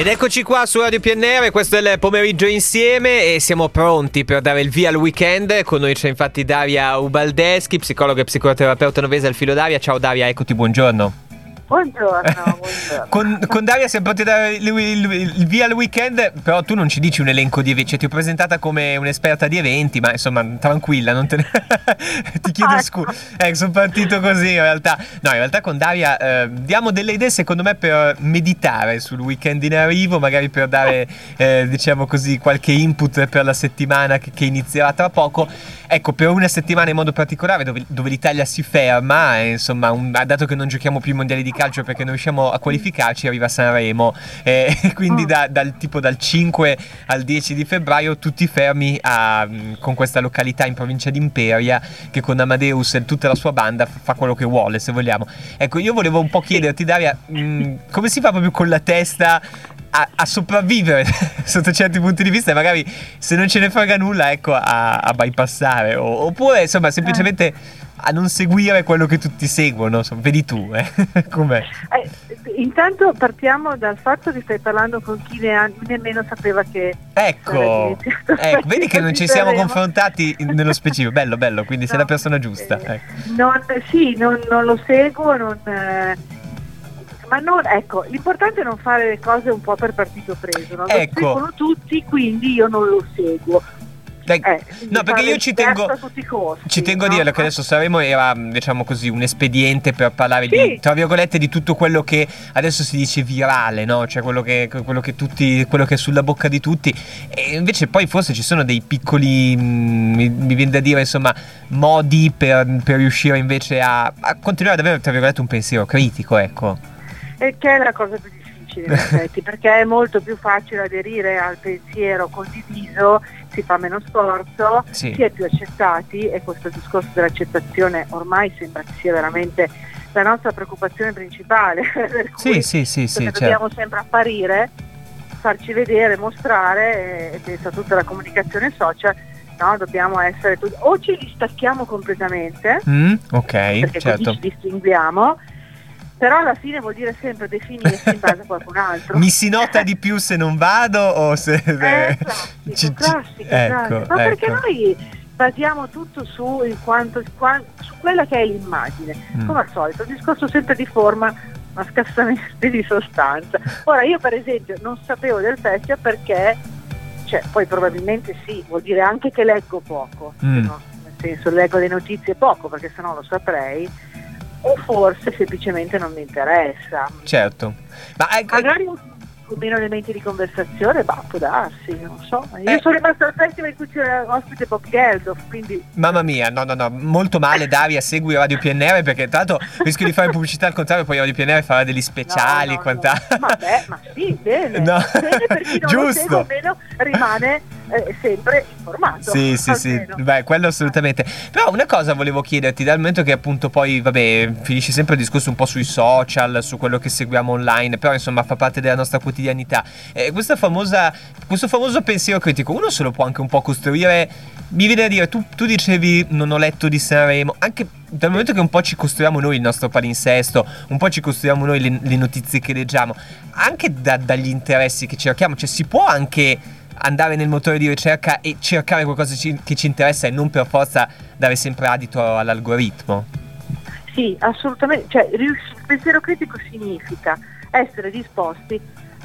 Ed eccoci qua su Radio PNR, questo è il pomeriggio insieme e siamo pronti per dare il via al weekend. Con noi c'è infatti Daria Ubaldeschi, psicologa e psicoterapeuta novese al filo Daria. Ciao Daria, eccoti, buongiorno. Buongiorno, buongiorno. con, con, Daria siamo il, il, il, via al weekend, però tu non ci dici un elenco di eventi, cioè ti ho presentata come un'esperta di eventi, ma insomma tranquilla, non te ne... ti chiedo ah, scusa. Ecco, sono partito così in realtà. No, in realtà con Daria eh, diamo delle idee secondo me per meditare sul weekend in arrivo, magari per dare, eh, diciamo così, qualche input per la settimana che, che inizierà tra poco. Ecco, per una settimana in modo particolare dove, dove l'Italia si ferma, insomma, un, dato che non giochiamo più i mondiali di calcio perché non riusciamo a qualificarci, arriva Sanremo. Eh, quindi da, dal, tipo dal 5 al 10 di febbraio tutti fermi a, con questa località in provincia di Imperia che con Amadeus e tutta la sua banda fa quello che vuole, se vogliamo. Ecco, io volevo un po' chiederti, Daria, mh, come si fa proprio con la testa a, a, sopravvivere sotto certi punti di vista? E magari se non ce ne frega nulla ecco a, a bypassare. O, oppure insomma semplicemente a non seguire quello che tutti seguono vedi tu eh? com'è eh, intanto partiamo dal fatto che stai parlando con chi ne nemmeno sapeva che ecco, ecco vedi che non ci siamo confrontati nello specifico bello bello quindi no, sei la persona giusta eh, ecco. non, sì non, non, lo seguo non eh, ma non, ecco, l'importante è non fare le cose un po' per partito preso, no? ecco. lo seguono tutti, quindi io non lo seguo. Eh, no, perché io ci tengo, costi, ci tengo no? a dirlo che adesso Sanremo era, diciamo così, un espediente per parlare sì. di, tra virgolette, di tutto quello che adesso si dice virale, no? Cioè quello che, quello che, tutti, quello che è sulla bocca di tutti. E invece poi forse ci sono dei piccoli, mm, mi, mi viene da dire, insomma, modi per, per riuscire invece a, a continuare ad avere, tra virgolette, un pensiero critico, ecco e che è la cosa più difficile in effetti, perché è molto più facile aderire al pensiero condiviso, si fa meno sforzo, sì. si è più accettati e questo discorso dell'accettazione ormai sembra che sia veramente la nostra preoccupazione principale, per cui sì, sì, sì, dobbiamo certo. sempre apparire, farci vedere, mostrare e pensa tutta la comunicazione social No, dobbiamo essere tutti, o ci distacchiamo completamente, mm, ok, perché certo. così ci distinguiamo, però alla fine vuol dire sempre definirsi in base a qualcun altro. Mi si nota di più se non vado o se... Eh, classico, ci, classico, ecco, classico. Ma ecco. perché noi basiamo tutto su, quanto, su quella che è l'immagine. Mm. Come al solito, il discorso sempre di forma, ma scarsamente di sostanza. Ora, io per esempio non sapevo del festival perché, cioè, poi probabilmente sì, vuol dire anche che leggo poco, mm. no? nel senso leggo le notizie poco perché sennò lo saprei o forse semplicemente non mi interessa. Certo. Ma ecco, Magari con meno elementi di conversazione, bah, può darsi, non so. Io eh. sono rimasto al festival in cui c'era ospite Bob Geldof, quindi... Mamma mia, no, no, no, molto male Daria, segui Radio PNR perché l'altro rischio di fare pubblicità al contrario, poi Radio PNR farà degli speciali, no, no, quant'altro. No. Vabbè, ma sì, bene. No. Bene per chi non Giusto. lo segue, almeno rimane eh, sempre informato. Sì, sì, sì, beh, quello assolutamente. Però una cosa volevo chiederti, dal momento che appunto poi, vabbè, finisci sempre il discorso un po' sui social, su quello che seguiamo online, però insomma fa parte della nostra quotidianità. Eh, questa famosa, questo famoso pensiero critico, uno se lo può anche un po' costruire. Mi viene da dire, tu, tu dicevi non ho letto di Sanremo, anche dal momento che un po' ci costruiamo noi il nostro palinsesto, un po' ci costruiamo noi le, le notizie che leggiamo, anche da, dagli interessi che cerchiamo, cioè si può anche andare nel motore di ricerca e cercare qualcosa che ci interessa e non per forza dare sempre adito all'algoritmo? Sì, assolutamente. Cioè, il pensiero critico significa essere disposti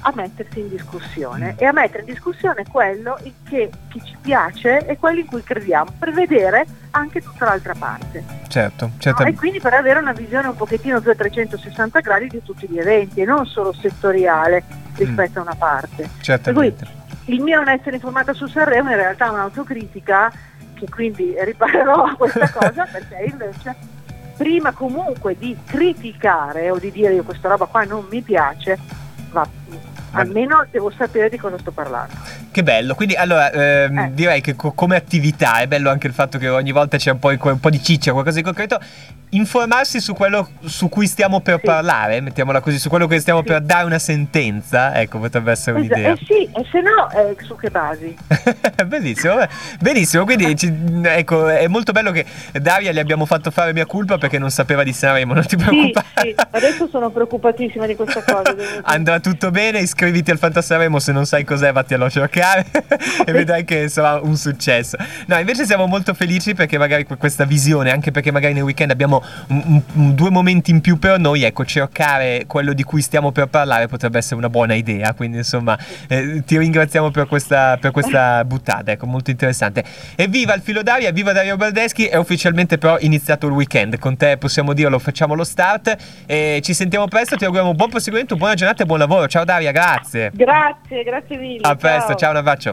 a mettersi in discussione mm. e a mettere in discussione quello che, che, ci piace e quello in cui crediamo, per vedere anche tutta l'altra parte. Certo, certo. No? E quindi per avere una visione un pochettino più a 360 gradi di tutti gli eventi e non solo settoriale rispetto mm. a una parte. Certamente. Per cui il mio non essere informata su Sanremo in realtà è un'autocritica che quindi riparerò a questa cosa perché invece prima comunque di criticare o di dire io questa roba qua non mi piace, va, almeno devo sapere di cosa sto parlando. Che bello, quindi allora ehm, eh. direi che co- come attività è bello anche il fatto che ogni volta c'è un po', un po', di ciccia, qualcosa di concreto. Informarsi su quello su cui stiamo per sì. parlare, mettiamola così, su quello che stiamo sì. per dare una sentenza, ecco, potrebbe essere un'idea. Eh sì, e se no, eh, su che basi? Bellissimo, benissimo, quindi ci, ecco, è molto bello che Daria gli abbiamo fatto fare mia colpa perché non sapeva di Sanremo, non ti preoccupare. Sì, sì. adesso sono preoccupatissima di questa cosa. Andrà tutto bene, iscriviti al Fantasaremo, se non sai cos'è vattelo a cercare e vedrai che sarà un successo. No, invece siamo molto felici perché magari questa visione, anche perché magari nel weekend abbiamo un, un, due momenti in più per noi, ecco, cercare quello di cui stiamo per parlare potrebbe essere una buona idea, quindi insomma eh, ti ringraziamo per questa, per questa buttata, ecco, molto interessante. Evviva il filo d'aria, viva Dario Baldeschi, è ufficialmente però iniziato il weekend, con te possiamo dirlo, facciamo lo start e ci sentiamo presto, ti auguriamo buon proseguimento, buona giornata e buon lavoro, ciao Daria, grazie. Grazie, grazie mille. A presto, ciao, ciao un abbraccio.